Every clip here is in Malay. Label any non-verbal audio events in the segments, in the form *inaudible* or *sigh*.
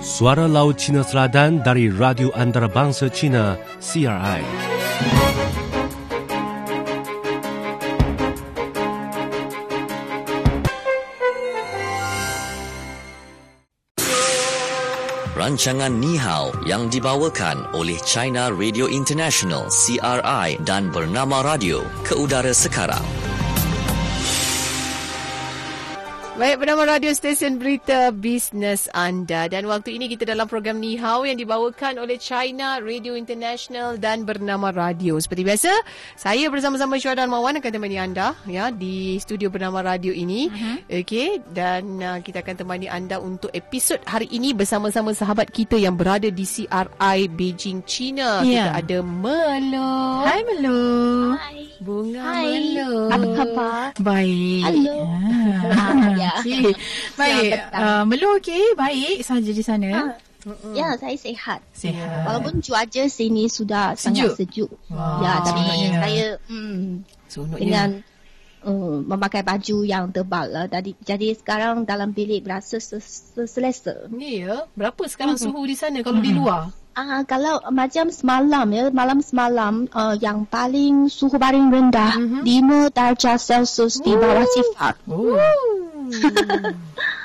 Suara Laut Cina Selatan dari Radio Antarabangsa Cina, CRI. Rancangan Ni Hao yang dibawakan oleh China Radio International CRI dan Bernama Radio ke udara sekarang. Baik, bernama radio stesen berita bisnes anda. Dan waktu ini kita dalam program Ni Hao yang dibawakan oleh China Radio International dan bernama radio. Seperti biasa, saya bersama-sama Syuada Mawan akan temani anda ya di studio bernama radio ini. Uh-huh. Okey, dan uh, kita akan temani anda untuk episod hari ini bersama-sama sahabat kita yang berada di CRI Beijing, China. Yeah. Kita ada Melo. Hai Melo. Hai. Bunga Hai. Melo. Apa khabar? Baik. Hello. Ah. ya. Okey. *laughs* Baik. Uh, Melo okey, baik saja di sana. Ha. Ya, saya sehat. Sehat. Walaupun cuaca sini sudah Sejuk. sangat sejuk. Wow. Ya, tapi Seronoknya. saya hmm, Seronoknya. dengan uh, memakai baju yang tebal lah. Jadi, jadi sekarang dalam bilik berasa selesa. Ni ya. Berapa sekarang suhu di sana kalau di luar? Ah, kalau macam semalam ya, malam semalam uh, yang paling suhu paling rendah Mhm. 5 darjah Celsius di bawah sifar. Oh. *laughs*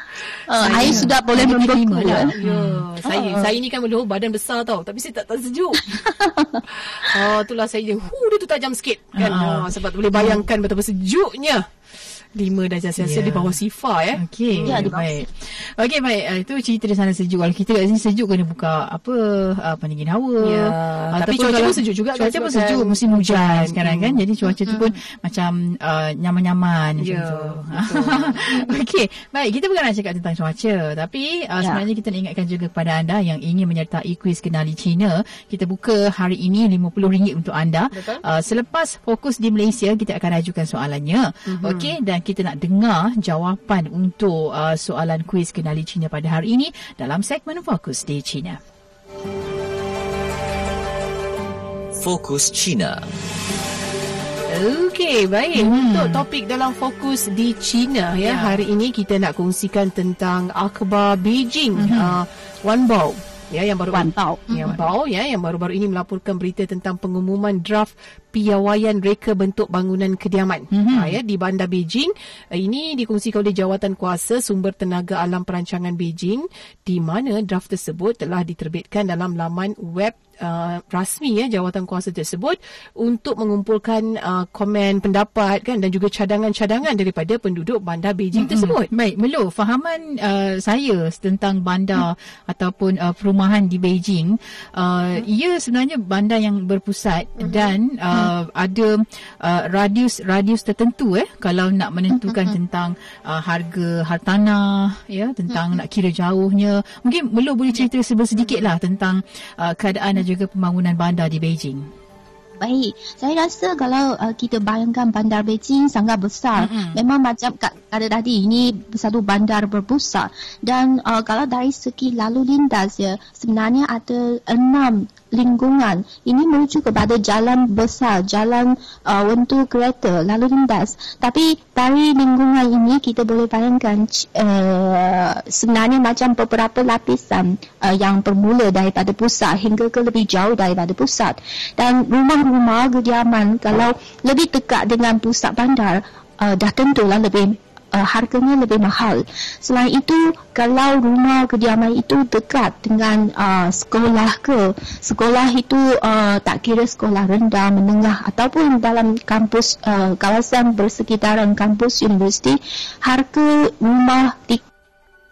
Uh, air sudah boleh membeku. dah. ya. Ya, saya saya ni kan belum badan besar tau, tapi saya tak tak sejuk. oh, *laughs* itulah saya hu dia tu tajam sikit kan. Ah. Oh, sebab tu boleh bayangkan betapa sejuknya. 5 darjah Celsius Ya. di bawah sifar eh. Okey, Ya, di bawah baik. Okey, baik. Uh, itu cerita di sana sejuk. Kalau kita kat sini sejuk kena buka apa uh, pendingin hawa. Ya, tapi Ataupun cuaca pun sejuk juga kan Cuaca pun sebabkan sejuk, musim hujan hujan. sekarang kan. Jadi cuaca tu pun macam uh, nyaman-nyaman macam Ya, tu. *laughs* Okey, baik. Kita bukan nak cakap tentang cuaca. Tapi uh, Ya. sebenarnya kita nak ingatkan juga kepada anda yang ingin menyertai kuis kenali Cina. Kita buka hari ini RM50 untuk anda. Betul. Uh, selepas fokus di Malaysia, kita akan ajukan soalannya. Mhm. Okey, dan kita nak dengar jawapan untuk uh, soalan kuis kenali Cina pada hari ini dalam segmen Fokus di Cina. Fokus China. Okey, baik. Hmm. Untuk topik dalam fokus di China ya, Ya. hari ini kita nak kongsikan tentang akhbar Beijing Mhm. uh, Wanbao ya yang baru Wanbao. yang Bao ya yang baru-baru ini melaporkan berita tentang pengumuman draft piawaian reka bentuk bangunan kediaman Mhm. ha, ya di bandar Beijing Uh, ini dikongsikan oleh jawatan kuasa sumber tenaga alam perancangan Beijing di mana draft tersebut telah diterbitkan dalam laman web Uh, rasmi ya jawatan kuasa tersebut untuk mengumpulkan uh, komen pendapat kan dan juga cadangan-cadangan daripada penduduk bandar Beijing tersebut. Baik, Melo, fahaman uh, saya tentang bandar ataupun uh, perumahan di Beijing, uh, ia sebenarnya bandar yang berpusat dan uh, ada uh, radius radius tertentu eh kalau nak menentukan tentang uh, harga hartanah ya tentang nak kira jauhnya. Mungkin Melo boleh cerita sedikit lah tentang uh, keadaan juga pembangunan bandar di Beijing. Baik, saya rasa kalau uh, kita bayangkan bandar Beijing sangat besar, Mm-mm. memang macam kat- kata tadi ini satu bandar berpusat dan uh, kalau dari segi lalu lintas ya sebenarnya ada enam lingkungan ini menuju kepada jalan besar, jalan uh, untuk kereta lalu lintas. Tapi dari lingkungan ini kita boleh bayangkan uh, sebenarnya macam beberapa lapisan uh, yang bermula daripada pusat hingga ke lebih jauh daripada pusat. Dan rumah-rumah kediaman kalau lebih dekat dengan pusat bandar uh, dah tentulah lebih uh, harganya lebih mahal. Selain itu, kalau rumah kediaman itu dekat dengan uh, sekolah ke, sekolah itu uh, tak kira sekolah rendah, menengah ataupun dalam kampus uh, kawasan bersekitaran kampus universiti, harga rumah di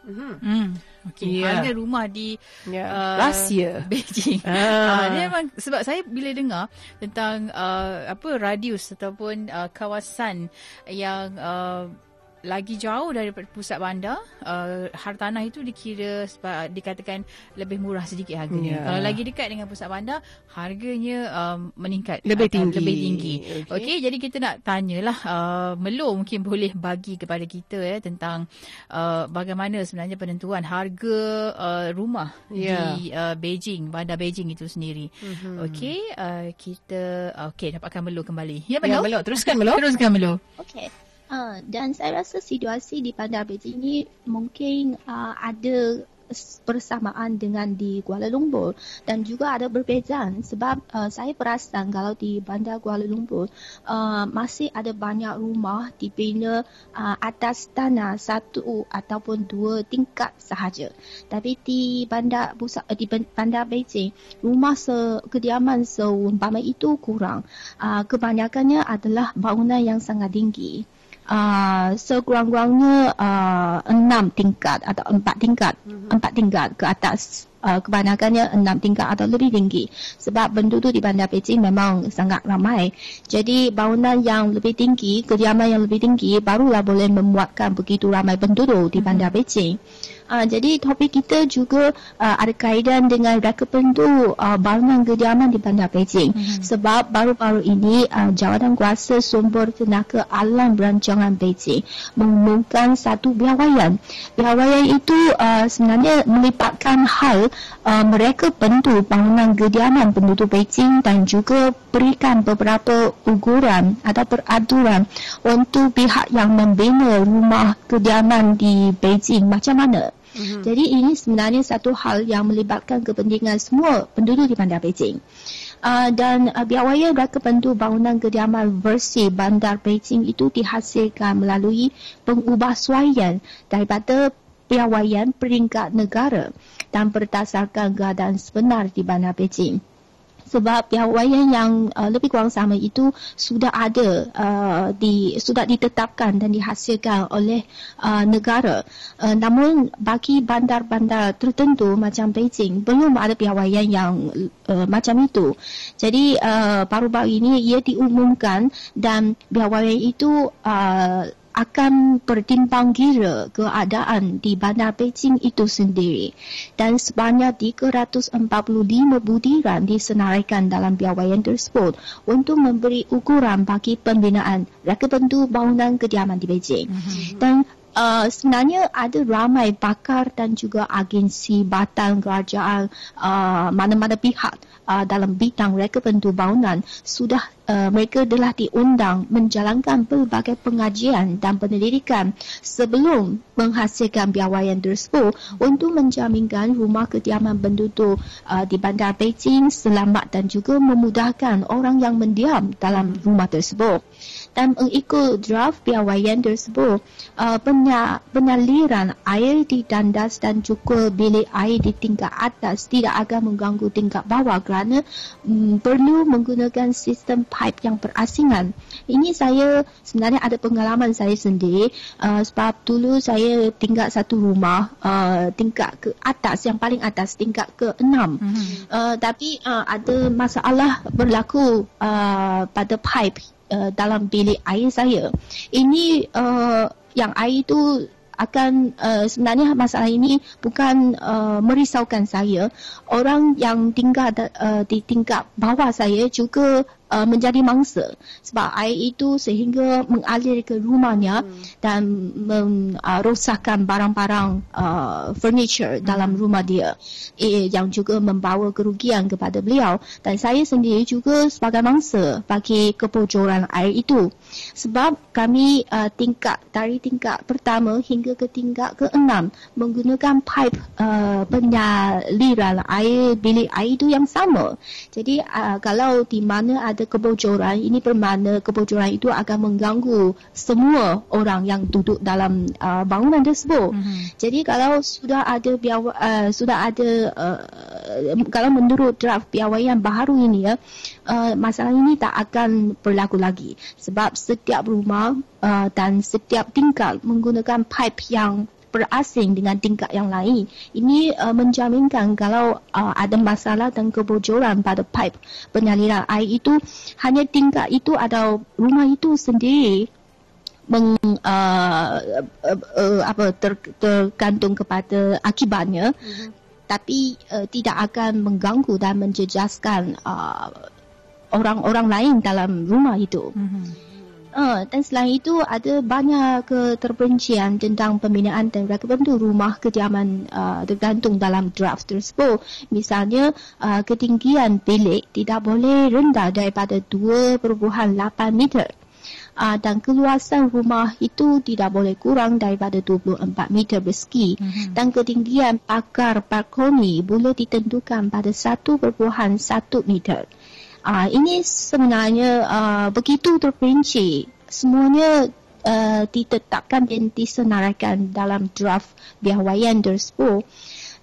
Hmm. Okey, Ya. harga rumah di Ya, uh, rahsia. *laughs* Beijing. Ah. Ah. dia memang sebab saya bila dengar tentang uh, apa radius ataupun uh, kawasan yang uh, lagi jauh daripada pusat bandar, uh, hartanah itu dikira sebab dikatakan lebih murah sedikit harganya. Ya. Kalau lagi dekat dengan pusat bandar, harganya um, meningkat Lebih tinggi. Lebih tinggi. Okey. Okay, jadi kita nak tanyalah uh, Melo mungkin boleh bagi kepada kita ya tentang uh, bagaimana sebenarnya penentuan harga uh, rumah Ya. di uh, Beijing, bandar Beijing itu sendiri. Mhm. Mm-hmm. Okey, uh, kita okey dapatkan Melo kembali. Ya Ya, Melo. Melo, teruskan Melo. *laughs* Teruskan Melo. Okey. Uh, dan saya rasa situasi di bandar Beijing ini mungkin uh, ada persamaan dengan di Kuala Lumpur dan juga ada perbezaan sebab uh, saya perasan kalau di Bandar Kuala Lumpur uh, masih ada banyak rumah dibina uh, atas tanah satu ataupun dua tingkat sahaja. Tapi di Bandar Pusat uh, di Bandar Beijing rumah se kediaman seumpama itu kurang. Uh, kebanyakannya adalah bangunan yang sangat tinggi uh, sekurang-kurangnya uh, enam tingkat atau empat tingkat mm-hmm. empat tingkat ke atas uh, kebanyakannya enam tingkat atau lebih tinggi sebab penduduk di Bandar Beijing memang sangat ramai jadi bangunan yang lebih tinggi kediaman yang lebih tinggi barulah boleh memuatkan begitu ramai penduduk di Bandar mm-hmm. Beijing Uh, jadi topik kita juga uh, ada kaitan dengan reka pentu uh, bangunan kediaman di Bandar Beijing. Mm-hmm. Sebab baru-baru ini uh, Jawatan Kuasa Sumber Tenaga Alam Berancangan Beijing mengumumkan satu biawayan. Biawayan itu uh, sebenarnya melibatkan hal uh, mereka pentu bangunan kediaman penduduk Beijing dan juga berikan beberapa uguran atau peraturan untuk pihak yang membina rumah kediaman di Beijing macam mana. Mm-hmm. Jadi ini sebenarnya satu hal yang melibatkan kepentingan semua penduduk di Bandar Beijing. Uh, dan uh, biawaya raka pentu bangunan kediaman versi Bandar Beijing itu dihasilkan melalui pengubahsuaian daripada biawayan peringkat negara dan berdasarkan keadaan sebenar di Bandar Beijing sebab piawaian yang uh, lebih kurang sama itu sudah ada uh, di sudah ditetapkan dan dihasilkan oleh uh, negara. Uh, namun bagi bandar-bandar tertentu macam Beijing belum ada piawaian yang uh, macam itu. Jadi uh, baru-baru ini ia diumumkan dan piawaian itu uh, akan bertimbang kira keadaan di Bandar Beijing itu sendiri dan sebanyak 345 butiran disenaraikan dalam piawaian tersebut untuk memberi ukuran bagi pembinaan reka bentuk bangunan kediaman di Beijing. Mm-hmm. Dan uh, sebenarnya ada ramai pakar dan juga agensi batan kerajaan uh, mana-mana pihak uh, dalam bidang reka bentuk bangunan sudah uh, mereka telah diundang menjalankan pelbagai pengajian dan penyelidikan sebelum menghasilkan piawaian tersebut untuk menjaminkan rumah kediaman penduduk uh, di bandar Beijing selamat dan juga memudahkan orang yang mendiam dalam rumah tersebut dan mengikut draft piawaian tersebut uh, penyaliran air di tandas dan juga bilik air di tingkat atas tidak akan mengganggu tingkat bawah kerana um, perlu menggunakan sistem pipe yang berasingan. Ini saya sebenarnya ada pengalaman saya sendiri uh, sebab dulu saya tinggal satu rumah uh, tingkat ke atas yang paling atas tingkat ke enam. Mm-hmm. Uh, tapi uh, ada masalah berlaku uh, pada pipe uh, dalam bilik air saya. Ini uh, yang air itu akan uh, sebenarnya masalah ini bukan uh, merisaukan saya. Orang yang tinggal uh, di tingkat bawah saya juga uh, menjadi mangsa. Sebab air itu sehingga mengalir ke rumahnya hmm. dan merosakkan uh, barang-barang uh, furniture hmm. dalam rumah dia. Eh, yang juga membawa kerugian kepada beliau. Dan saya sendiri juga sebagai mangsa bagi kebocoran air itu. Sebab kami uh, tingkat dari tingkat pertama hingga ke tingkat keenam menggunakan pipe uh, penyaliran air bilik air itu yang sama. Jadi uh, kalau di mana ada ada kebocoran, ini bermakna kebocoran itu akan mengganggu semua orang yang duduk dalam uh, bangunan tersebut. Mm-hmm. Jadi kalau sudah ada biawa, uh, sudah ada uh, kalau menurut draft piawaian baru ini ya, uh, masalah ini tak akan berlaku lagi sebab setiap rumah uh, dan setiap tingkat menggunakan pipe yang berasing dengan tingkat yang lain. Ini uh, menjaminkan kalau uh, ada masalah dan kebocoran pada pipe penyaliran air itu hanya tingkat itu atau rumah itu sendiri meng, uh, uh, uh, apa ter, tergantung kepada akibatnya mm-hmm. tapi uh, tidak akan mengganggu dan menjejaskan uh, orang-orang lain dalam rumah itu. Mm-hmm. Uh, dan selain itu ada banyak keterpencian tentang pembinaan dan rekomendasi rumah kediaman uh, tergantung dalam draft tersebut. Misalnya uh, ketinggian bilik tidak boleh rendah daripada 2.8 meter. uh, dan keluasan rumah itu tidak boleh kurang daripada 24 meter persegi mm-hmm. dan ketinggian pagar balkoni boleh ditentukan pada 1.1 meter. Uh, ini sebenarnya uh, begitu terperinci. Semuanya uh, ditetapkan dan disenaraikan dalam draft biawayan tersebut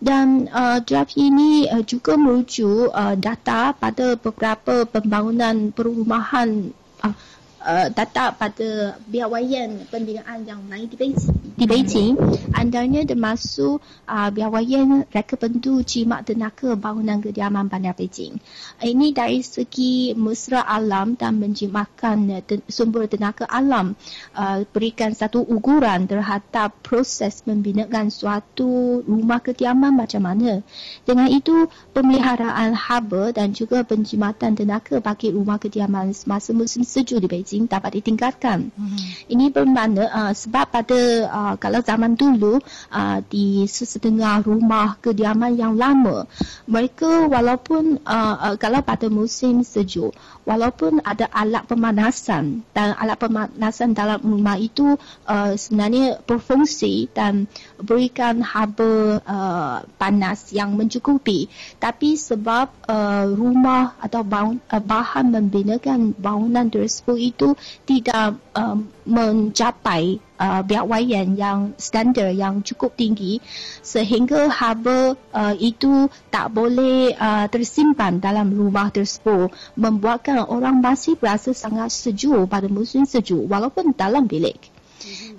dan uh, draft ini uh, juga merujuk uh, data pada beberapa pembangunan perumahan uh, uh, data pada biawayan pembinaan yang lain di Beijing, di Beijing antaranya termasuk uh, biawayan reka pentu jimat tenaga bangunan kediaman bandar Beijing. Ini dari segi mesra alam dan menjimatkan ten- sumber tenaga alam uh, berikan satu ukuran terhadap proses membinakan suatu rumah kediaman macam mana. Dengan itu pemeliharaan haba dan juga penjimatan tenaga bagi rumah kediaman semasa musim sejuk di Beijing Beijing dapat ditingkatkan. Hmm. Ini bermakna uh, sebab pada uh, kalau zaman dulu uh, di sesetengah rumah kediaman yang lama, mereka walaupun uh, uh, kalau pada musim sejuk, walaupun ada alat pemanasan dan alat pemanasan dalam rumah itu uh, sebenarnya berfungsi dan berikan haba uh, panas yang mencukupi, tapi sebab uh, rumah atau bahan, uh, bahan membinakan bangunan tersebut itu itu tidak um, mencapai uh, biawayan yang standar yang cukup tinggi sehingga haba uh, itu tak boleh uh, tersimpan dalam rumah tersebut membuatkan orang masih berasa sangat sejuk pada musim sejuk walaupun dalam bilik.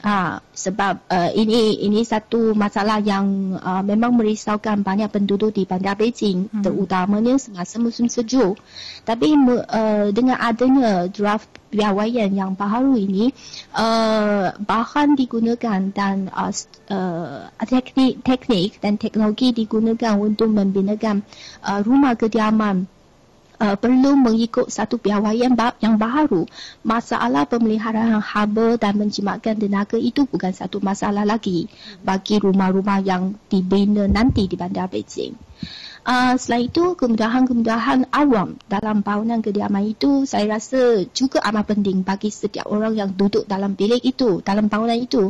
Ha, sebab uh, ini ini satu masalah yang uh, memang merisaukan banyak penduduk di Bandar Beijing hmm. terutamanya semasa musim sejuk. Tapi uh, dengan adanya draft piawaian yang baru ini uh, bahan digunakan dan uh, uh, teknik teknik dan teknologi digunakan untuk membinakan uh, rumah kediaman uh, perlu mengikut satu piawaian yang baharu. Masalah pemeliharaan haba dan menjimatkan tenaga itu bukan satu masalah lagi bagi rumah-rumah yang dibina nanti di Bandar Beijing. Uh, selain itu, kemudahan-kemudahan awam dalam bangunan kediaman itu saya rasa juga amat penting bagi setiap orang yang duduk dalam bilik itu, dalam bangunan itu.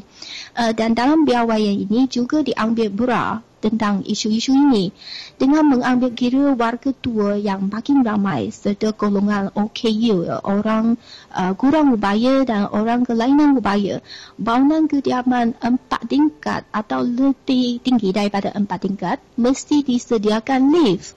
Uh, dan dalam biawayan ini juga diambil berah tentang isu-isu ini. Dengan mengambil kira warga tua yang makin ramai serta golongan OKU orang uh, kurang upaya dan orang kelainan upaya bangunan kediaman empat tingkat atau lebih tinggi daripada empat tingkat mesti disediakan lift.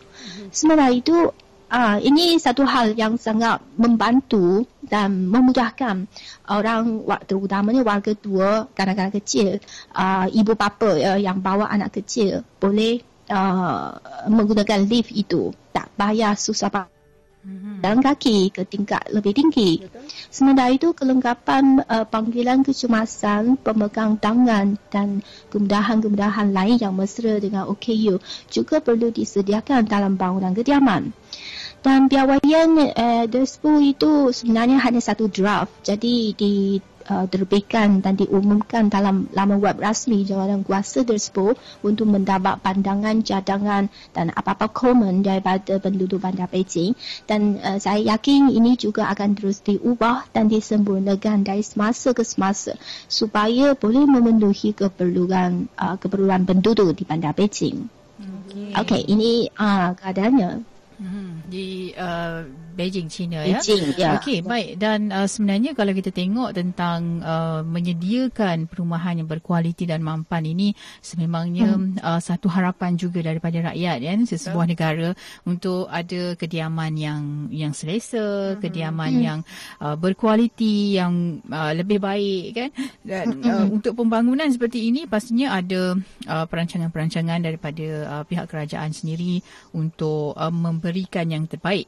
Sementara itu Ah, ini satu hal yang sangat membantu dan memudahkan orang terutamanya warga tua, kanak-kanak kecil, uh, ibu bapa uh, yang bawa anak kecil boleh uh, menggunakan lift itu. Tak bayar susah mm-hmm. jalan kaki ke tingkat lebih tinggi. Sementara itu, kelengkapan uh, panggilan kecemasan, pemegang tangan dan kemudahan-kemudahan lain yang mesra dengan OKU juga perlu disediakan dalam bangunan kediaman. Dan piawaian uh, Despo itu sebenarnya hanya satu draft. Jadi di uh, terbitkan dan diumumkan dalam laman web rasmi jawatan kuasa tersebut untuk mendapat pandangan, cadangan dan apa-apa komen daripada penduduk bandar Beijing. Dan uh, saya yakin ini juga akan terus diubah dan disempurnakan dari semasa ke semasa supaya boleh memenuhi keperluan uh, keperluan penduduk di bandar Beijing. Okey, okay, ini uh, keadaannya. Hmm, di uh, Beijing China Beijing, ya. ya. Okey, baik dan uh, sebenarnya kalau kita tengok tentang uh, menyediakan perumahan yang berkualiti dan mampan ini sememangnya hmm. uh, satu harapan juga daripada rakyat ya sesebuah negara untuk ada kediaman yang yang selesa, hmm. kediaman hmm. yang uh, berkualiti yang uh, lebih baik kan. Dan hmm. uh, untuk pembangunan seperti ini pastinya ada uh, perancangan-perancangan daripada uh, pihak kerajaan sendiri untuk uh, memberikan yang terbaik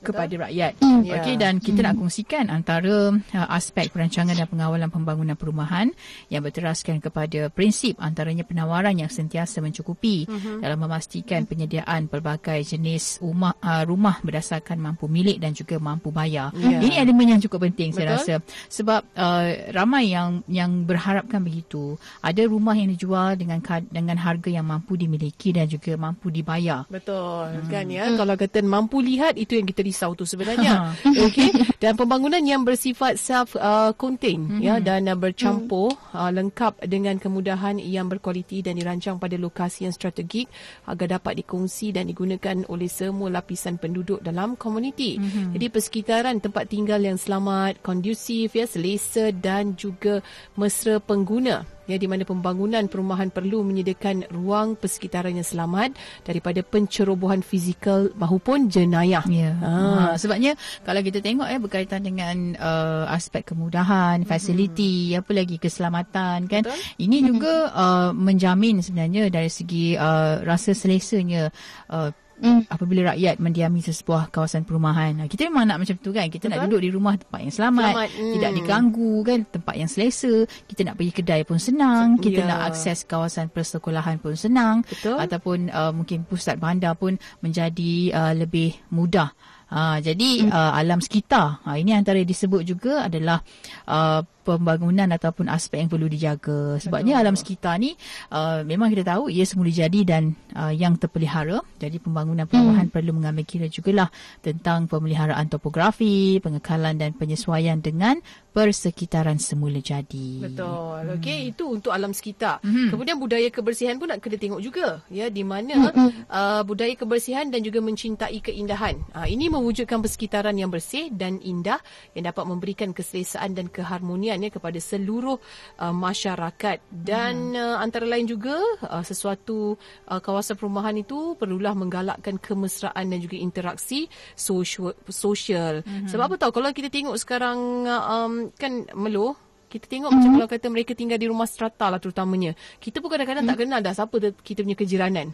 kepada rakyat. Mm. Okey dan kita mm. nak kongsikan antara uh, aspek perancangan dan pengawalan pembangunan perumahan yang berteraskan kepada prinsip antaranya penawaran yang sentiasa mencukupi mm-hmm. dalam memastikan penyediaan pelbagai jenis rumah uh, rumah berdasarkan mampu milik dan juga mampu bayar. Yeah. Ini elemen yang cukup penting Betul? saya rasa sebab uh, ramai yang yang berharapkan begitu. Ada rumah yang dijual dengan dengan harga yang mampu dimiliki dan juga mampu dibayar. Betul mm. kan ya. Mm. Kalau kata mampu lihat itu yang kita risau tu sebenarnya. *laughs* *laughs* Okey. Dan pembangunan yang bersifat self uh, contained ya dan uh, bercampur uh, lengkap dengan kemudahan yang berkualiti dan dirancang pada lokasi yang strategik agar dapat dikongsi dan digunakan oleh semua lapisan penduduk dalam komuniti. Jadi persekitaran tempat tinggal yang selamat, kondusif ya, selesa dan juga mesra pengguna ya di mana pembangunan perumahan perlu menyediakan ruang persekitaran yang selamat daripada pencerobohan fizikal maupun jenayah. Ya. Ha. Ha. sebabnya kalau kita tengok eh berkaitan dengan uh, aspek kemudahan, fasiliti, apa lagi keselamatan kan. Betul. Ini juga uh, menjamin sebenarnya dari segi uh, rasa selesanya uh, Mm. apabila rakyat mendiami sesebuah kawasan perumahan. Ha, Kita memang nak macam tu kan. Kita nak Betul. duduk di rumah tempat yang selamat, Selamat, mm. tidak diganggu kan, tempat yang selesa. Kita nak pergi kedai pun senang, kita Ya. nak akses kawasan persekolahan pun senang Betul. ataupun uh, mungkin pusat bandar pun menjadi uh, lebih mudah. Ha, jadi uh, alam sekitar ha, ini antara disebut juga adalah uh, pembangunan ataupun aspek yang perlu dijaga. Sebabnya alam sekitar ni uh, memang kita tahu ia semula jadi dan uh, yang terpelihara. Jadi pembangunan perumahan perlu mengambil kira jugalah tentang pemeliharaan topografi, pengekalan dan penyesuaian dengan persekitaran semula jadi. Betul. Okey, itu untuk alam sekitar. Mhm. Kemudian budaya kebersihan pun nak kena tengok juga. Ya, di mana uh, budaya kebersihan dan juga mencintai keindahan. Uh, ini mewujudkan persekitaran yang bersih dan indah yang dapat memberikan keselesaan dan keharmonian ya kepada seluruh uh, masyarakat. Dan uh, antara lain juga uh, sesuatu uh, kawasan perumahan itu perlulah menggalakkan kemesraan dan juga interaksi sosial. sosial. Sebab apa tahu kalau kita tengok sekarang uh, um, kan Melo kita tengok macam kalau kata mereka tinggal di rumah strata lah terutamanya. Kita pun kadang-kadang tak kenal dah siapa tu kita punya kejiranan.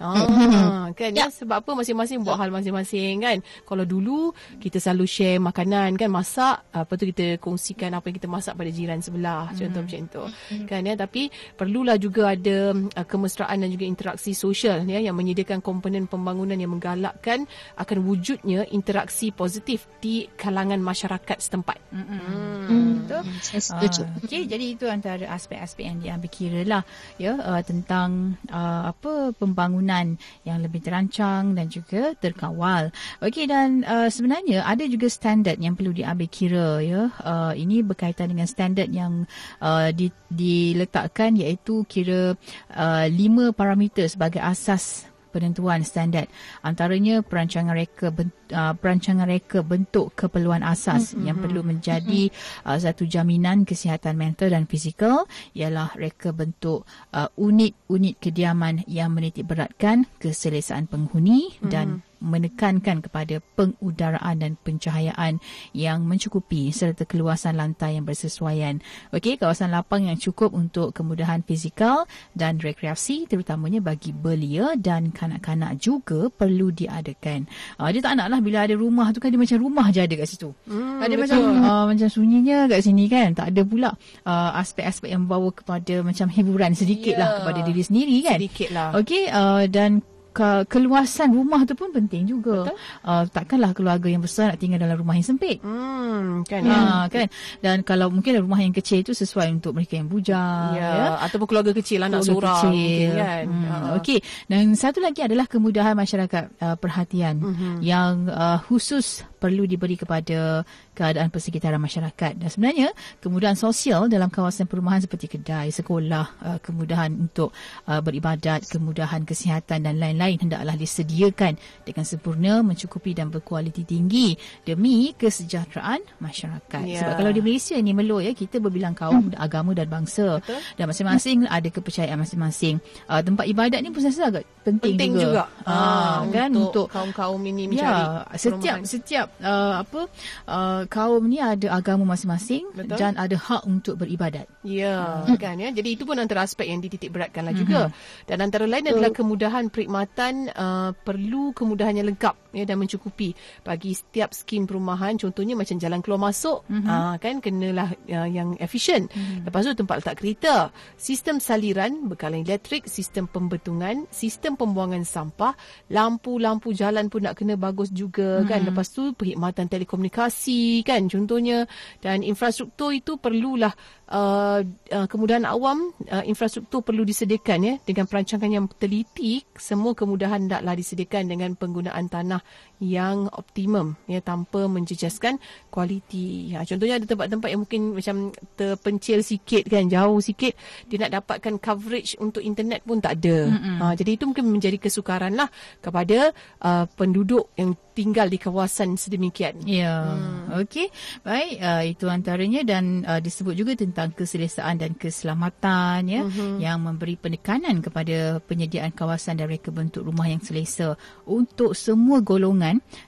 Ah, kan ya. sebab apa masing-masing buat hal masing-masing kan. Kalau dulu kita selalu share makanan kan masak apa tu kita kongsikan apa yang kita masak pada jiran sebelah contoh macam tu. Kan ya tapi perlulah juga ada uh, kemesraan dan juga interaksi sosial ya yang menyediakan komponen pembangunan yang menggalakkan akan wujudnya interaksi positif di kalangan masyarakat setempat. Mm. Betul? Saya setuju. Ah, Okey, jadi itu antara aspek-aspek yang diambil kira lah ya uh, tentang uh, apa pembangunan yang lebih terancang dan juga terkawal. Okey dan uh, sebenarnya ada juga standard yang perlu diambil kira ya. Uh, ini berkaitan dengan standard yang uh, di, diletakkan iaitu kira uh, lima parameter sebagai asas penentuan standard antaranya perancangan reka bent, uh, perancangan reka bentuk keperluan asas mm-hmm. yang perlu menjadi uh, satu jaminan kesihatan mental dan fizikal ialah reka bentuk uh, unit-unit kediaman yang menitik beratkan keselesaan penghuni mm-hmm. dan menekankan kepada pengudaraan dan pencahayaan yang mencukupi serta keluasan lantai yang bersesuaian. Okey, kawasan lapang yang cukup untuk kemudahan fizikal dan rekreasi terutamanya bagi belia dan kanak-kanak juga perlu diadakan. Uh, dia tak naklah bila ada rumah tu kan dia macam rumah je ada kat situ. Hmm, ada betul. macam uh, macam sunyinya kat sini kan. Tak ada pula uh, aspek-aspek yang membawa kepada macam hiburan sedikit Ya. lah kepada diri sendiri kan. Sedikit lah. Okey uh, dan ke, keluasan rumah tu pun penting juga. Betul. Uh, takkanlah keluarga yang besar nak tinggal dalam rumah yang sempit. Hmm, kan ya. Ha, kan dan kalau mungkin rumah yang kecil itu sesuai untuk mereka yang bujang Ya, ataupun keluarga kecil anak Keluarga seorang kecil. mungkin kan. Hmm, Ha. Okey. Dan satu lagi adalah kemudahan masyarakat uh, perhatian Mhm. yang uh, khusus perlu diberi kepada keadaan persekitaran masyarakat. Dan sebenarnya kemudahan sosial dalam kawasan perumahan seperti kedai, sekolah, uh, kemudahan untuk uh, beribadat, kemudahan kesihatan dan lain-lain hendaklah disediakan dengan sempurna, mencukupi dan berkualiti tinggi demi kesejahteraan masyarakat. Ya. Sebab kalau di Malaysia ni Melo ya, kita berbilang kaum, agama dan bangsa. Betul. Dan masing-masing ada kepercayaan masing-masing. Uh, tempat ibadat ni pun saya rasa agak penting, Penting juga. juga. Ah, kan untuk kaum-kaum ini mencari Ya, setiap perumahan. setiap uh, apa uh, kaum ni ada agama masing-masing Betul. dan ada hak untuk beribadat. Ya, Hmm. kan ya. Jadi itu pun antara aspek yang dititik beratkanlah Mhm. juga. Dan antara lain adalah kemudahan perkhidmatan uh, perlu kemudahan yang lengkap ya dan mencukupi bagi setiap skim perumahan. Contohnya macam jalan keluar masuk, Mhm. uh, kan kenalah uh, yang efisien. Lepas tu tempat letak kereta, sistem saliran, bekalan elektrik, sistem pembetungan, sistem pembuangan sampah, lampu-lampu jalan pun nak kena bagus juga kan. Lepas tu perkhidmatan telekomunikasi kan contohnya dan infrastruktur itu perlulah uh, uh, kemudahan awam uh, infrastruktur perlu disediakan ya dengan perancangan yang teliti semua kemudahan hendaklah disediakan dengan penggunaan tanah yang optimum ya tanpa menjejaskan kualiti. Ha, contohnya ada tempat-tempat yang mungkin macam terpencil sikit kan, jauh sikit dia nak dapatkan coverage untuk internet pun tak ada. Ha, jadi itu mungkin menjadi kesukaran lah kepada uh, penduduk yang tinggal di kawasan sedemikian. Ya, hmm. okey. Baik, uh, itu antaranya dan uh, disebut juga tentang keselesaan dan keselamatan ya uh-huh. yang memberi penekanan kepada penyediaan kawasan dan reka bentuk rumah yang selesa untuk semua golongan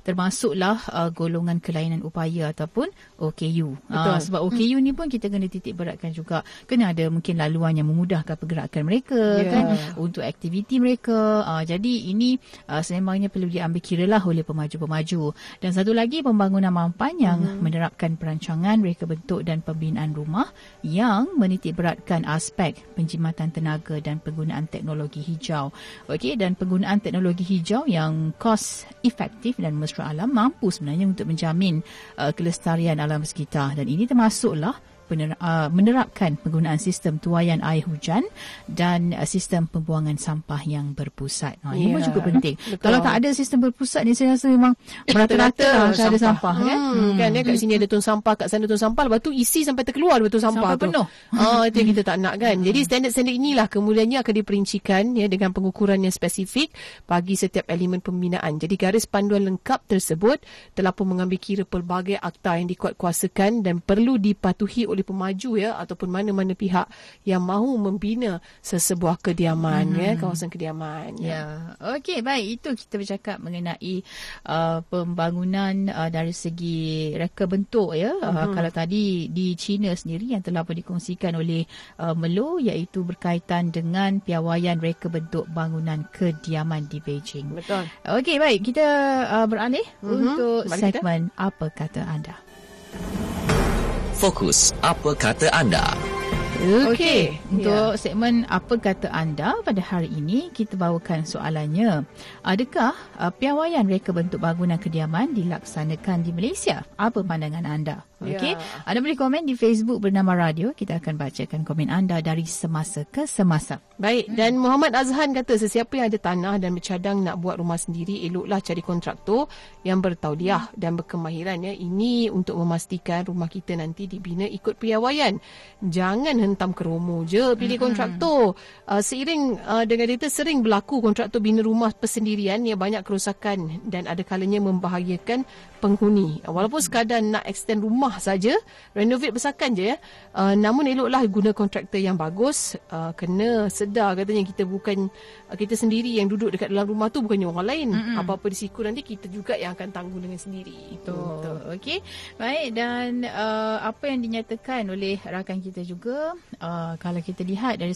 termasuklah uh, golongan kelainan upaya ataupun OKU. Betul. Uh, sebab OKU ni pun kita kena titik beratkan juga. Kena ada mungkin laluan yang memudahkan pergerakan mereka Ya. kan untuk aktiviti mereka. Uh, jadi ini uh, sememangnya perlu diambil kiralah oleh pemaju-pemaju. Dan satu lagi pembangunan mampan yang Mhm. menerapkan perancangan, reka bentuk dan pembinaan rumah yang menitik beratkan aspek penjimatan tenaga dan penggunaan teknologi hijau. Okey dan penggunaan teknologi hijau yang kos efektif dan mesra alam mampu sebenarnya untuk menjamin uh, kelestarian alam sekitar. Dan ini termasuklah pener- uh, menerapkan penggunaan sistem tuaian air hujan dan uh, sistem pembuangan sampah yang berpusat. Ha, ini pun Ya, cukup penting. betul. Kalau tak ada sistem berpusat ni saya rasa memang merata-rata lah macam ada sampah kan. Hmm, kan ya kat sini ada tong sampah, kat sana tong sampah, lepas tu isi sampai terkeluar betul sampah, Sampai tu. penuh. Ah itu yang kita tak nak kan. Jadi standard-standard inilah kemudiannya akan diperincikan ya dengan pengukuran yang spesifik bagi setiap elemen pembinaan. Jadi garis panduan lengkap tersebut telah pun mengambil kira pelbagai akta yang dikuatkuasakan dan perlu dipatuhi oleh pemaju ya ataupun mana-mana pihak yang mahu membina sesebuah kediaman ya kawasan kediaman. Ya, okey baik itu kita bercakap mengenai uh, pembangunan uh, dari segi reka bentuk ya. Uh, Mhm. kalau tadi di China sendiri yang telah pun dikongsikan oleh uh, Melo iaitu berkaitan dengan piawaian reka bentuk bangunan kediaman di Beijing. Betul. Okey baik kita uh, beralih Mhm. untuk Mari kita. segmen apa kata anda. Fokus, apa kata anda? Okey, Ya. untuk segmen apa kata anda pada hari ini kita bawakan soalannya. Adakah uh, piawaian reka bentuk bangunan kediaman dilaksanakan di Malaysia? Apa pandangan anda? Okey, Ya. anda boleh komen di Facebook bernama Radio. Kita akan bacakan komen anda dari semasa ke semasa. Baik, dan Muhammad Azhan kata sesiapa yang ada tanah dan bercadang nak buat rumah sendiri, eloklah cari kontraktor yang bertauliah dan berkemahiran ya. Ini untuk memastikan rumah kita nanti dibina ikut piawaian. Jangan hentam keromo je pilih kontraktor. Uh, seiring uh, dengan itu sering berlaku kontraktor bina rumah persendirian yang banyak kerosakan dan ada kalanya membahayakan penghuni. Walaupun sekadar nak extend rumah saja, renovate besarkan je ya. Uh, namun eloklah guna kontraktor yang bagus. Uh, kena sedar katanya kita bukan uh, kita sendiri yang duduk dekat dalam rumah tu bukannya orang lain. Mm-hmm. Apa-apa risiko nanti kita juga yang akan tanggung dengan sendiri. Betul. Okey. Baik dan uh, apa yang dinyatakan oleh rakan kita juga uh, kalau kita lihat dari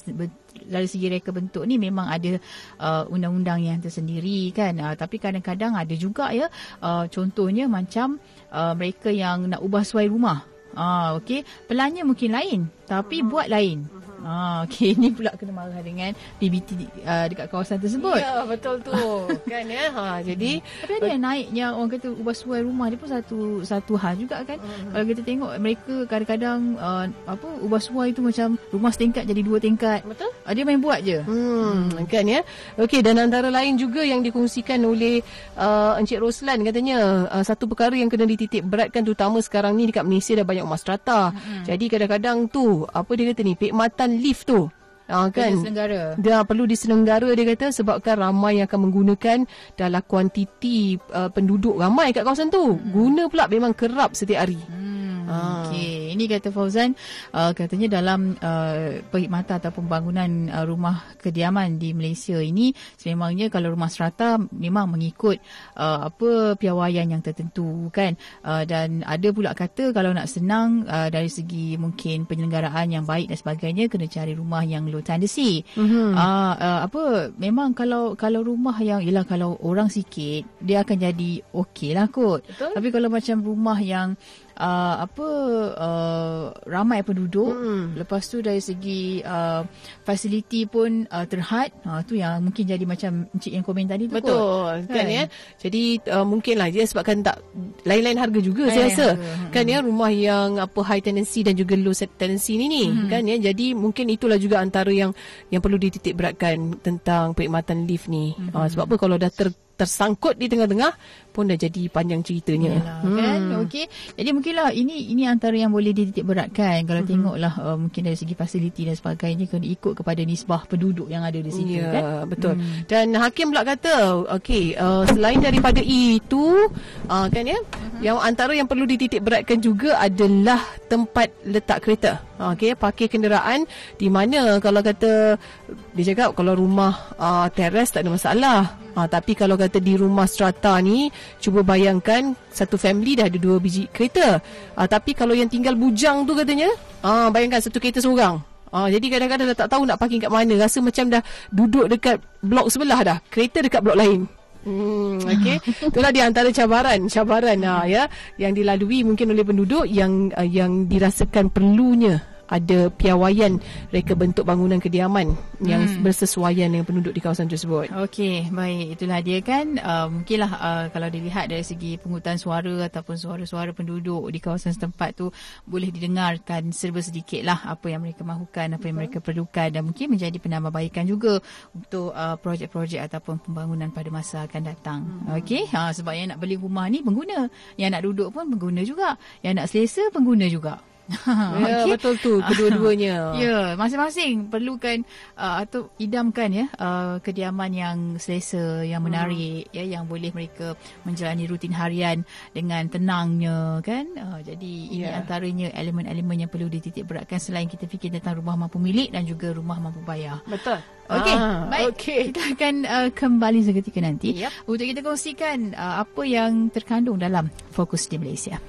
dari segi reka bentuk ni memang ada uh, undang-undang yang tersendiri kan. Uh, tapi kadang-kadang ada juga ya uh, contohnya macam uh, mereka yang nak ubah suai rumah. Ah okey, pelannya mungkin lain tapi buat lain. Ah okey, *laughs* ini pula kena marah dengan PBT uh, dekat kawasan tersebut. Ya, betul tu. *laughs* kan ya. Ha, jadi Tapi ada yang naik yang orang kata ubah suai rumah dia pun satu satu hal juga kan. Mm-hmm. Kalau kita tengok mereka kadang-kadang uh, apa ubah suai tu macam rumah setingkat jadi dua tingkat. betul? Uh, dia main buat je. Hmm, kan ya. Okey dan antara lain juga yang dikongsikan oleh uh, Encik Roslan katanya uh, satu perkara yang kena dititik beratkan terutama sekarang ni dekat Malaysia dah banyak rumah strata. Hmm. Jadi kadang-kadang tu apa dia kata ni perkhidmatan lift tu. Uh, kan Kerja selenggara. dia perlu diselenggara dia kata sebabkan ramai yang akan menggunakan dalam kuantiti uh, penduduk ramai kat kawasan tu. Guna pula memang kerap setiap hari. Hmm, Ah. Okey, ini kata Fauzan uh, katanya dalam uh, perkhidmatan ataupun bangunan uh, rumah kediaman di Malaysia ini sememangnya kalau rumah serata memang mengikut uh, apa piawaian yang tertentu kan uh, dan ada pula kata kalau nak senang uh, dari segi mungkin penyelenggaraan yang baik dan sebagainya kena cari rumah yang low tenancy. Mhm. Uh, uh, apa memang kalau kalau rumah yang ialah kalau orang sikit dia akan jadi okey lah kot. Betul. Tapi kalau macam rumah yang uh, apa uh, ramai penduduk Hmm. lepas tu dari segi uh, fasiliti pun uh, terhad uh, tu yang mungkin jadi macam encik yang komen tadi tu kot. Betul kan, Kan? ya. Jadi uh, mungkinlah dia sebabkan tak lain-lain harga juga saya Lain-lain rasa. harga, Kan ya rumah yang apa high tenancy dan juga low tenancy ni ni Hmm. kan ya. Jadi mungkin itulah juga antara yang yang perlu dititik beratkan tentang perkhidmatan lift ni. Hmm. Uh, sebab apa kalau dah ter tersangkut di tengah-tengah pun dah jadi panjang ceritanya. Yalah, hmm. kan okey jadi mungkinlah ini ini antara yang boleh dititik beratkan kalau hmm. tengoklah uh, mungkin dari segi fasiliti dan sebagainya kena ikut kepada nisbah penduduk yang ada di situ ya, kan betul. Hmm. Dan hakim pula kata okey uh, selain daripada itu uh, kan ya uh-huh. yang antara yang perlu dititik beratkan juga adalah tempat letak kereta. Okey parkir kenderaan di mana kalau kata dia cakap kalau rumah uh, teres tak ada masalah. Uh, tapi kalau kata di rumah strata ni cuba bayangkan satu family dah ada dua biji kereta. Uh, tapi kalau yang tinggal bujang tu katanya, uh, bayangkan satu kereta seorang. Uh, jadi kadang-kadang dah tak tahu nak parking kat mana. Rasa macam dah duduk dekat blok sebelah dah. Kereta dekat blok lain. Hmm, okay. *laughs* Itulah di antara cabaran, cabaran uh, ya yang dilalui mungkin oleh penduduk yang uh, yang dirasakan perlunya ada piawaian reka bentuk bangunan kediaman yang hmm. bersesuaian dengan penduduk di kawasan tersebut. Okey, baik. Itulah dia kan. Uh, mungkinlah uh, kalau dilihat dari segi pengurutan suara ataupun suara-suara penduduk di kawasan setempat tu boleh didengarkan serba sedikit lah apa yang mereka mahukan, apa yang mereka perlukan dan mungkin menjadi penambahbaikan juga untuk uh, projek-projek ataupun pembangunan pada masa akan datang. Hmm. Okey, ha, sebab yang nak beli rumah ni pengguna. Yang nak duduk pun pengguna juga. Yang nak selesa pengguna juga. *laughs* ya okay. betul tu kedua-duanya. *laughs* ya masing-masing perlukan uh, atau idamkan ya uh, kediaman yang selesa yang menarik hmm. ya yang boleh mereka menjalani rutin harian dengan tenangnya kan. Uh, jadi ini yeah. antaranya elemen-elemen yang perlu dititik beratkan selain kita fikir tentang rumah mampu milik dan juga rumah mampu bayar. Betul. Okey, ah, baik. Okay. Kita akan uh, kembali seketika nanti yep. untuk kita kongsikan uh, apa yang terkandung dalam fokus di Malaysia.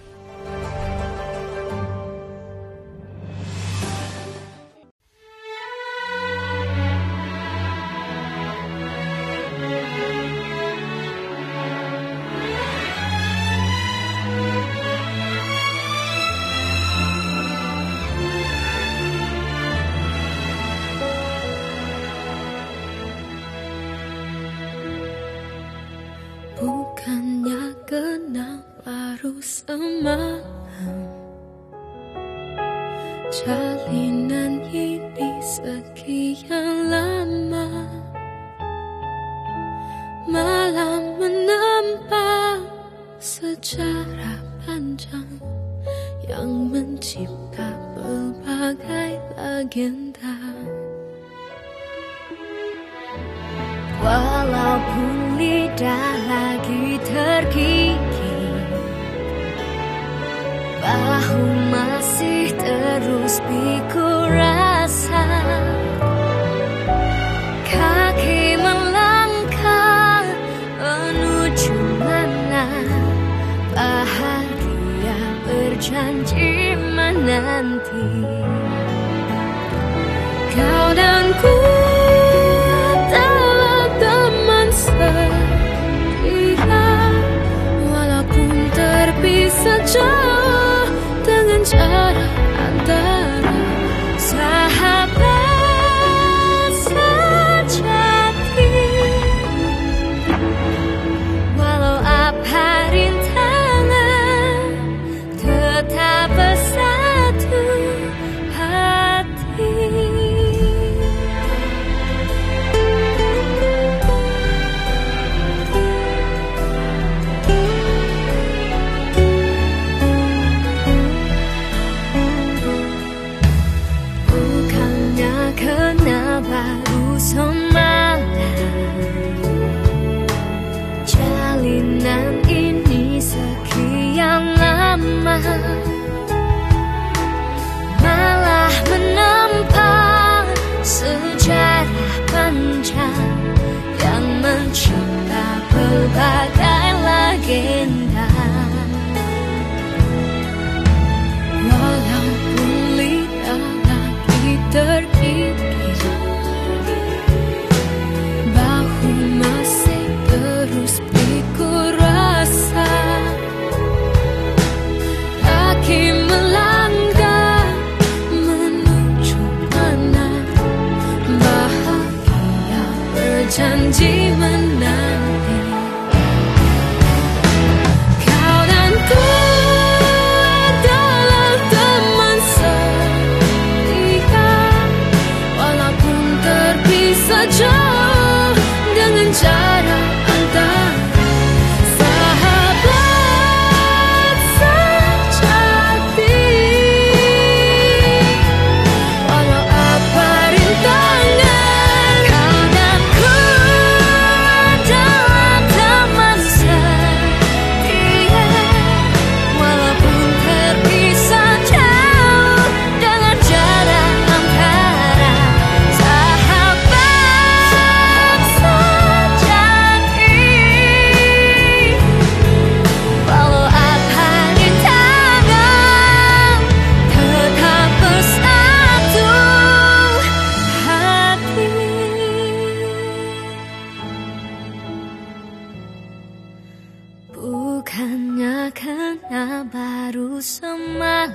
Bukannya kena baru semalam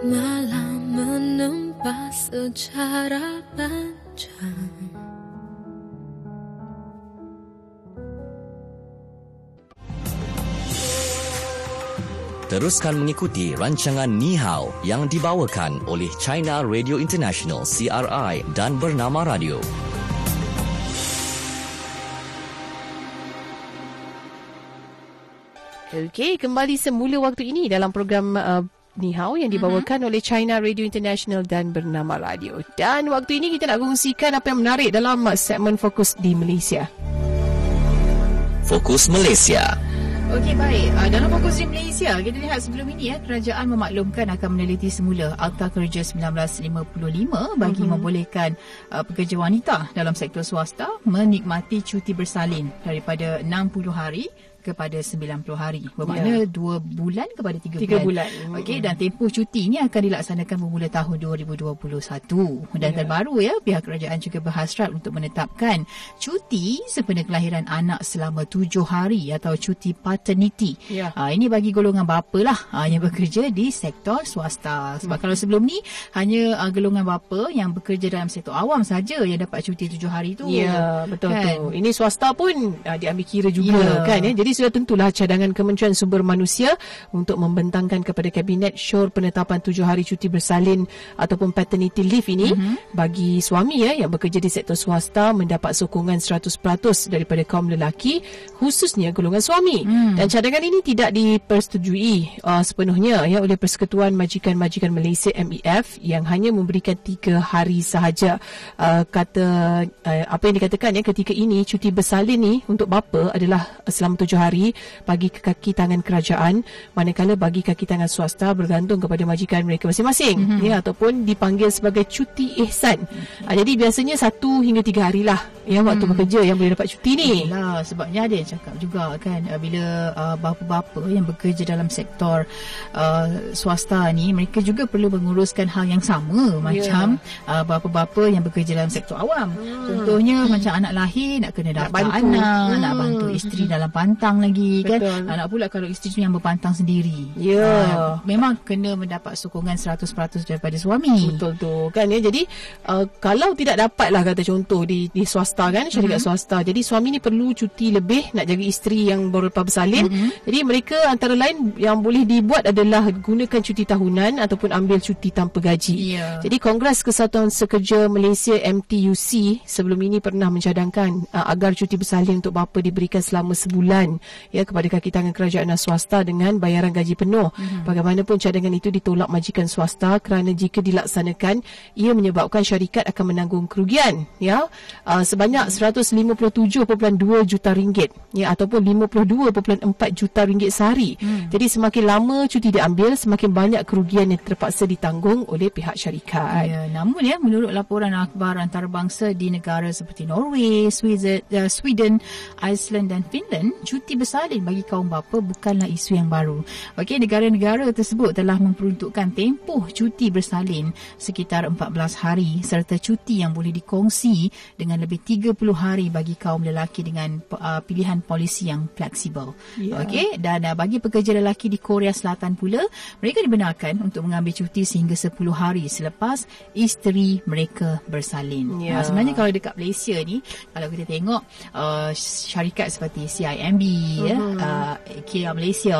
Malam menempa secara panjang Teruskan mengikuti rancangan Ni Hao yang dibawakan oleh China Radio International CRI dan Bernama Radio. Okey, kembali semula waktu ini dalam program uh, Ni Hao yang dibawakan uh-huh. oleh China Radio International dan Bernama Radio. Dan waktu ini kita nak kongsikan apa yang menarik dalam uh, segmen Fokus di Malaysia. Fokus Malaysia. Okey baik, uh, dalam fokus di Malaysia, kita lihat sebelum ini ya, kerajaan memaklumkan akan meneliti semula Akta Kerja 1955 bagi mm-hmm. membolehkan uh, pekerja wanita dalam sektor swasta menikmati cuti bersalin daripada 60 hari kepada 90 hari. Bermakna yeah. 2 bulan kepada 3, 3 bulan. bulan. Okey dan tempoh cuti ini akan dilaksanakan bermula tahun 2021. Dan yeah. terbaru ya pihak kerajaan juga berhasrat untuk menetapkan cuti sempena kelahiran anak selama 7 hari atau cuti paternity. Yeah. Ha, ini bagi golongan bapa lah ha, yang bekerja di sektor swasta. Sebab hmm. kalau sebelum ni hanya uh, golongan bapa yang bekerja dalam sektor awam saja yang dapat cuti 7 hari tu. Ya yeah, betul kan? tu. Ini swasta pun uh, diambil kira juga yeah. kan ya. Jadi jadi sudah tentulah cadangan Kementerian Sumber Manusia untuk membentangkan kepada Kabinet syur penetapan tujuh hari cuti bersalin ataupun paternity leave ini mm-hmm. bagi suami ya yang bekerja di sektor swasta mendapat sokongan 100% daripada kaum lelaki khususnya golongan suami. Mm. Dan cadangan ini tidak dipersetujui uh, sepenuhnya ya oleh Persekutuan Majikan-Majikan Malaysia MEF yang hanya memberikan tiga hari sahaja. Uh, kata uh, apa yang dikatakan ya ketika ini cuti bersalin ni untuk bapa adalah selama tujuh hari bagi kaki tangan kerajaan manakala bagi kaki tangan swasta bergantung kepada majikan mereka masing-masing mm-hmm. ya ataupun dipanggil sebagai cuti ihsan mm-hmm. ha, jadi biasanya satu hingga tiga hari lah ya waktu mm. bekerja yang boleh dapat cuti ni Yalah, sebabnya ada yang cakap juga kan uh, bila uh, bapa-bapa yang bekerja dalam sektor uh, swasta ni mereka juga perlu menguruskan hal yang sama yeah. macam uh, bapa-bapa yang bekerja dalam sektor awam mm. contohnya mm. macam anak lahir nak kena daftar anak mm. nak bantu isteri mm. dalam pantang berpantang lagi kan? Betul. kan. Nak pula kalau isteri yang berpantang sendiri. Ya. Yeah. Uh, memang kena mendapat sokongan 100% daripada suami. Betul tu. Kan ya. Jadi uh, kalau tidak dapat lah kata contoh di di swasta kan, syarikat mm-hmm. swasta. Jadi suami ni perlu cuti lebih nak jaga isteri yang baru lepas bersalin. Mm-hmm. Jadi mereka antara lain yang boleh dibuat adalah gunakan cuti tahunan ataupun ambil cuti tanpa gaji. Yeah. Jadi Kongres Kesatuan Sekerja Malaysia MTUC sebelum ini pernah mencadangkan uh, agar cuti bersalin untuk bapa diberikan selama sebulan ya kepada kaki tangan kerajaan dan swasta dengan bayaran gaji penuh. Mm-hmm. Bagaimanapun cadangan itu ditolak majikan swasta kerana jika dilaksanakan ia menyebabkan syarikat akan menanggung kerugian ya uh, sebanyak mm-hmm. 157.2 juta ringgit ya ataupun 52.4 juta ringgit sehari. Mm. Jadi semakin lama cuti diambil semakin banyak kerugian yang terpaksa ditanggung oleh pihak syarikat. Ya, namun ya menurut laporan akhbar antarabangsa di negara seperti Norway, Sweden, uh, Sweden Iceland dan Finland, cuti cuti bersalin bagi kaum bapa bukanlah isu yang baru. Okey, negara-negara tersebut telah memperuntukkan tempoh cuti bersalin sekitar 14 hari serta cuti yang boleh dikongsi dengan lebih 30 hari bagi kaum lelaki dengan uh, pilihan polisi yang fleksibel. Yeah. Okey, dan uh, bagi pekerja lelaki di Korea Selatan pula, mereka dibenarkan untuk mengambil cuti sehingga 10 hari selepas isteri mereka bersalin. Yeah. Uh, sebenarnya kalau dekat Malaysia ni, kalau kita tengok uh, syarikat seperti CIMB uh-huh. ya uh, KL Malaysia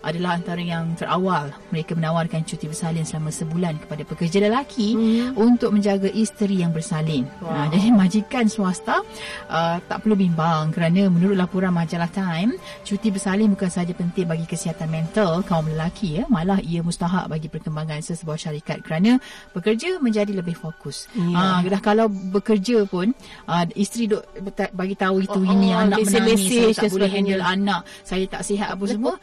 adalah antara yang terawal mereka menawarkan cuti bersalin selama sebulan kepada pekerja lelaki uh-huh. untuk menjaga isteri yang bersalin. Wow. Uh, jadi majikan swasta uh, tak perlu bimbang kerana menurut laporan majalah Time, cuti bersalin bukan sahaja penting bagi kesihatan mental kaum lelaki ya, malah ia mustahak bagi perkembangan sesebuah syarikat kerana bekerja menjadi lebih fokus. Yeah. Uh, dah kalau bekerja pun uh, isteri duk bagi tahu itu oh, ini oh, anak menangis tak boleh handle anak saya tak sihat apa semua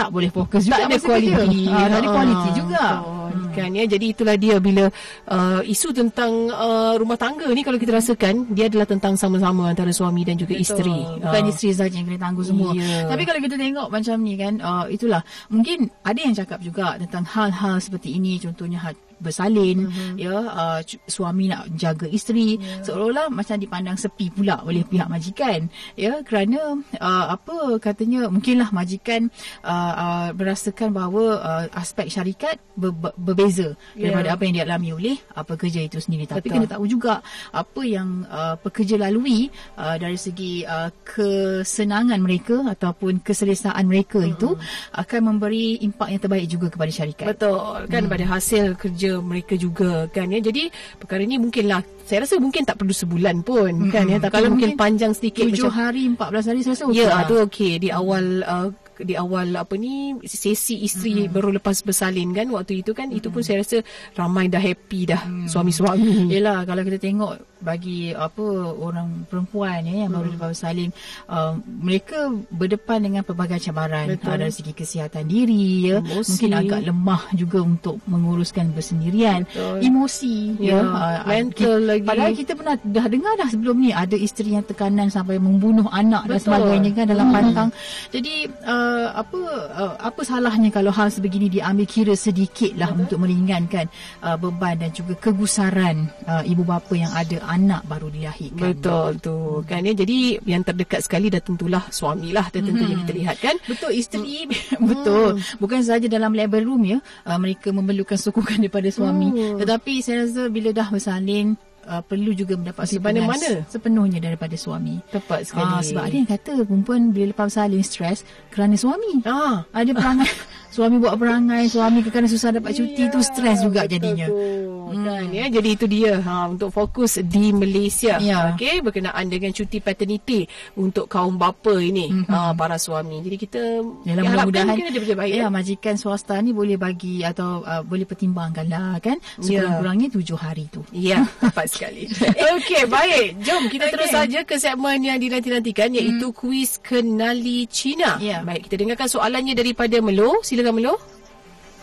tak boleh fokus juga tak ada kualiti ha, tak ada kualiti ah, juga. Hmm. kan ya. Jadi itulah dia bila uh, isu tentang uh, rumah tangga ni kalau kita rasakan dia adalah tentang sama-sama antara suami dan juga Betul. isteri. Bukan uh. isteri saja yang kena tangguh semua. Yeah. tapi kalau kita tengok macam ni kan uh, itulah. Mungkin ada yang cakap juga tentang hal-hal seperti ini. Contohnya bersalin mm-hmm. ya uh, suami nak jaga isteri yeah. seolah-olah macam dipandang sepi pula oleh pihak majikan ya kerana uh, apa katanya mungkinlah majikan uh, uh, merasakan bahawa uh, aspek syarikat ber, ber, berbeza yeah. daripada apa yang dialami oleh uh, pekerja itu sendiri tapi Betul. kena tahu juga apa yang uh, pekerja lalui uh, dari segi uh, kesenangan mereka ataupun keselesaan mereka mm-hmm. itu akan memberi impak yang terbaik juga kepada syarikat Betul kan hmm. pada hasil kerja mereka juga kan ya. Jadi perkara ini mungkinlah saya rasa mungkin tak perlu sebulan pun hmm. kan ya. Tapi kalau mungkin, mungkin panjang sedikit 7 macam hari 14 hari saya rasa okey. Ya, lah. tu okey di awal uh, di awal apa ni sesi isteri hmm. baru lepas bersalin kan waktu itu kan hmm. itu pun saya rasa ramai dah happy dah hmm. suami-suami. Yalah kalau kita tengok bagi apa orang perempuan ya yang baru hmm. lepas bersalin uh, mereka berdepan dengan pelbagai cabaran uh, dari segi kesihatan diri ya emosi. mungkin agak lemah juga untuk menguruskan bersendirian Betul. emosi ya, ya uh, mental kita, lagi padahal kita pernah dah dengar dah sebelum ni ada isteri yang tekanan sampai membunuh anak Betul. dan sebagainya kan dalam hmm. pantang jadi uh, uh, apa uh, apa salahnya kalau hal sebegini diambil kira sedikit lah uh-huh. untuk meringankan uh, beban dan juga kegusaran uh, ibu bapa yang ada anak baru dilahirkan. Betul tu hmm. kan ya. Jadi yang terdekat sekali dah tentulah suami lah tentu hmm. kita lihat kan. Betul isteri hmm. *laughs* betul. Bukan sahaja dalam labor room ya uh, mereka memerlukan sokongan *laughs* daripada suami hmm. tetapi saya rasa bila dah bersalin uh, perlu juga mendapat sokongan mana sepenuhnya daripada suami. Tepat sekali. Uh, sebab ada yang kata perempuan bila lepas salin stres kerana suami. Ah. Ada perangai *laughs* suami buat perangai, suami kerana susah dapat cuti ya, tu stres juga jadinya. Hmm. Kan, ya, jadi itu dia ha, untuk fokus di Malaysia. Ya. Okay, berkenaan dengan cuti paternity untuk kaum bapa ini, mm-hmm. ha, para suami. Jadi kita Yalah, mudah-mudahan dia baik. Ya, majikan swasta ni boleh bagi atau uh, boleh pertimbangkan lah kan. Ya. Sekurang-kurangnya tujuh hari tu. Ya, tepat sekali. *laughs* Okey, baik. Jom kita okay. terus saja ke segmen yang dinanti-nantikan iaitu mm. kuis kenali Cina. Ya. Baik, kita dengarkan soalannya daripada Melo. Sila silakan Melo.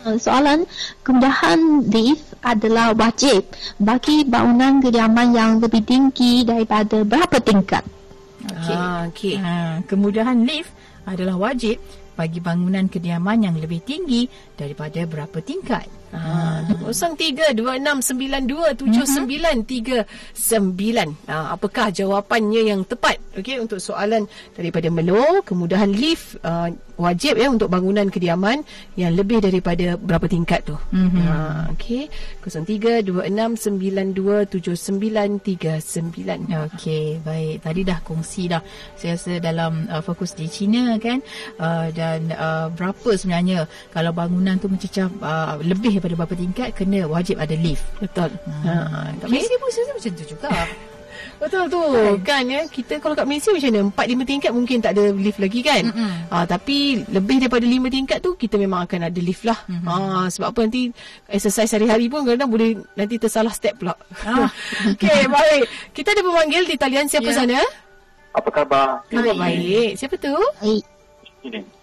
Uh, soalan kemudahan lift adalah wajib bagi bangunan kediaman yang lebih tinggi daripada berapa tingkat? Okey. Ah, okay. Ha, kemudahan lift adalah wajib bagi bangunan kediaman yang lebih tinggi daripada berapa tingkat? Ha, 0326927939. Ha, apakah jawapannya yang tepat? Okey untuk soalan daripada Melo, kemudahan lift uh, wajib ya untuk bangunan kediaman yang lebih daripada berapa tingkat tu. Mm-hmm. Ha, okey. 0326927939. Okey, baik. Tadi dah kongsi dah. Saya rasa dalam uh, fokus di China kan uh, dan uh, berapa sebenarnya kalau bangunan tu mencecah uh, lebih daripada beberapa tingkat kena wajib ada lift. Betul. Ha. Kat Malaysia pun saya macam tu juga. *laughs* Betul tu. Kan ya, kita kalau kat Malaysia macam mana? Empat lima tingkat mungkin tak ada lift lagi kan? Mm-hmm. Ha, tapi lebih daripada lima tingkat tu kita memang akan ada lift lah. Mm-hmm. Ha, sebab apa nanti exercise hari-hari pun kadang-kadang boleh nanti tersalah step pula. Ah. *laughs* Okey, baik. Kita ada pemanggil di talian siapa yeah. sana? Apa khabar? Khabar baik. Siapa tu? Baik.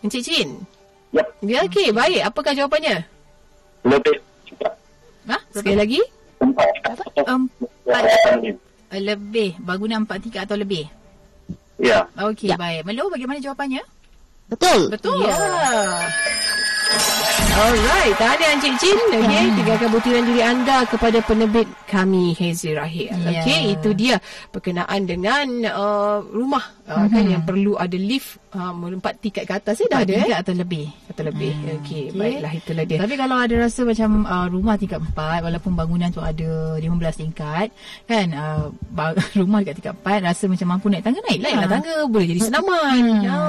Encik Chin. Yep. Ya, okey. Baik. Apakah jawapannya? Lebih. Ha? Sekali lagi? Empat. Empat. Lebih. Bangunan empat tingkat atau lebih? Ya. Okey, ya. baik. Melo, bagaimana jawapannya? Betul. Betul. Ya. Alright, tahniah Encik Chin. Okay, tinggalkan butiran diri anda kepada penerbit kami, Hazy Rahil. Yeah. Okay, itu dia berkenaan dengan uh, rumah uh, mm-hmm. kan yang perlu ada lift uh, melompat tingkat ke atas ni dah ada tingkat eh? atau lebih atau lebih hmm. okey okay. baiklah itulah dia tapi kalau ada rasa macam uh, rumah tingkat 4 walaupun bangunan tu ada 15 tingkat kan uh, *laughs* rumah dekat tingkat 4 rasa macam mampu naik tangga naik lah tangga boleh jadi senaman hmm. ha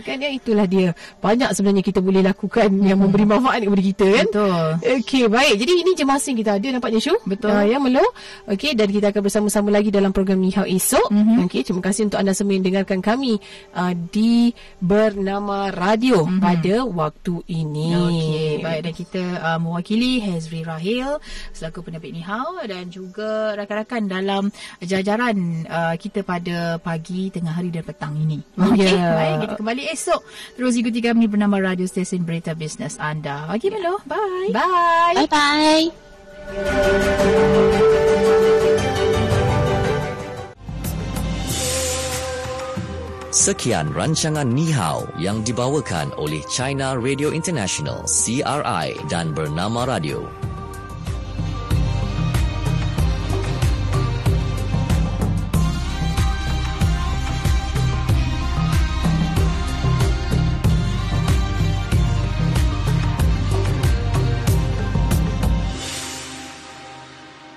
kan ya itulah dia banyak sebenarnya kita boleh lakukan hmm. *laughs* yang memberi manfaat kepada kita kan betul okey baik jadi ini je masa kita ada nampaknya Syu betul uh, ya Melo okey dan kita akan bersama-sama lagi dalam program Ni Hao esok hmm. okey terima kasih untuk anda semua yang dengarkan kami uh, di bernama radio mm-hmm. pada waktu ini. Okey, baik dan kita uh, mewakili Hazri Rahil selaku penerbit Nihau dan juga rakan-rakan dalam jajaran uh, kita pada pagi, tengah hari dan petang ini. Okey, yeah. baik kita kembali esok. Terus ikuti kami bernama Radio Stesen Berita Bisnes anda. Okey, yeah. Melo. Bye. Bye. Bye-bye. Sekian rancangan Ni Hao yang dibawakan oleh China Radio International CRI dan Bernama Radio.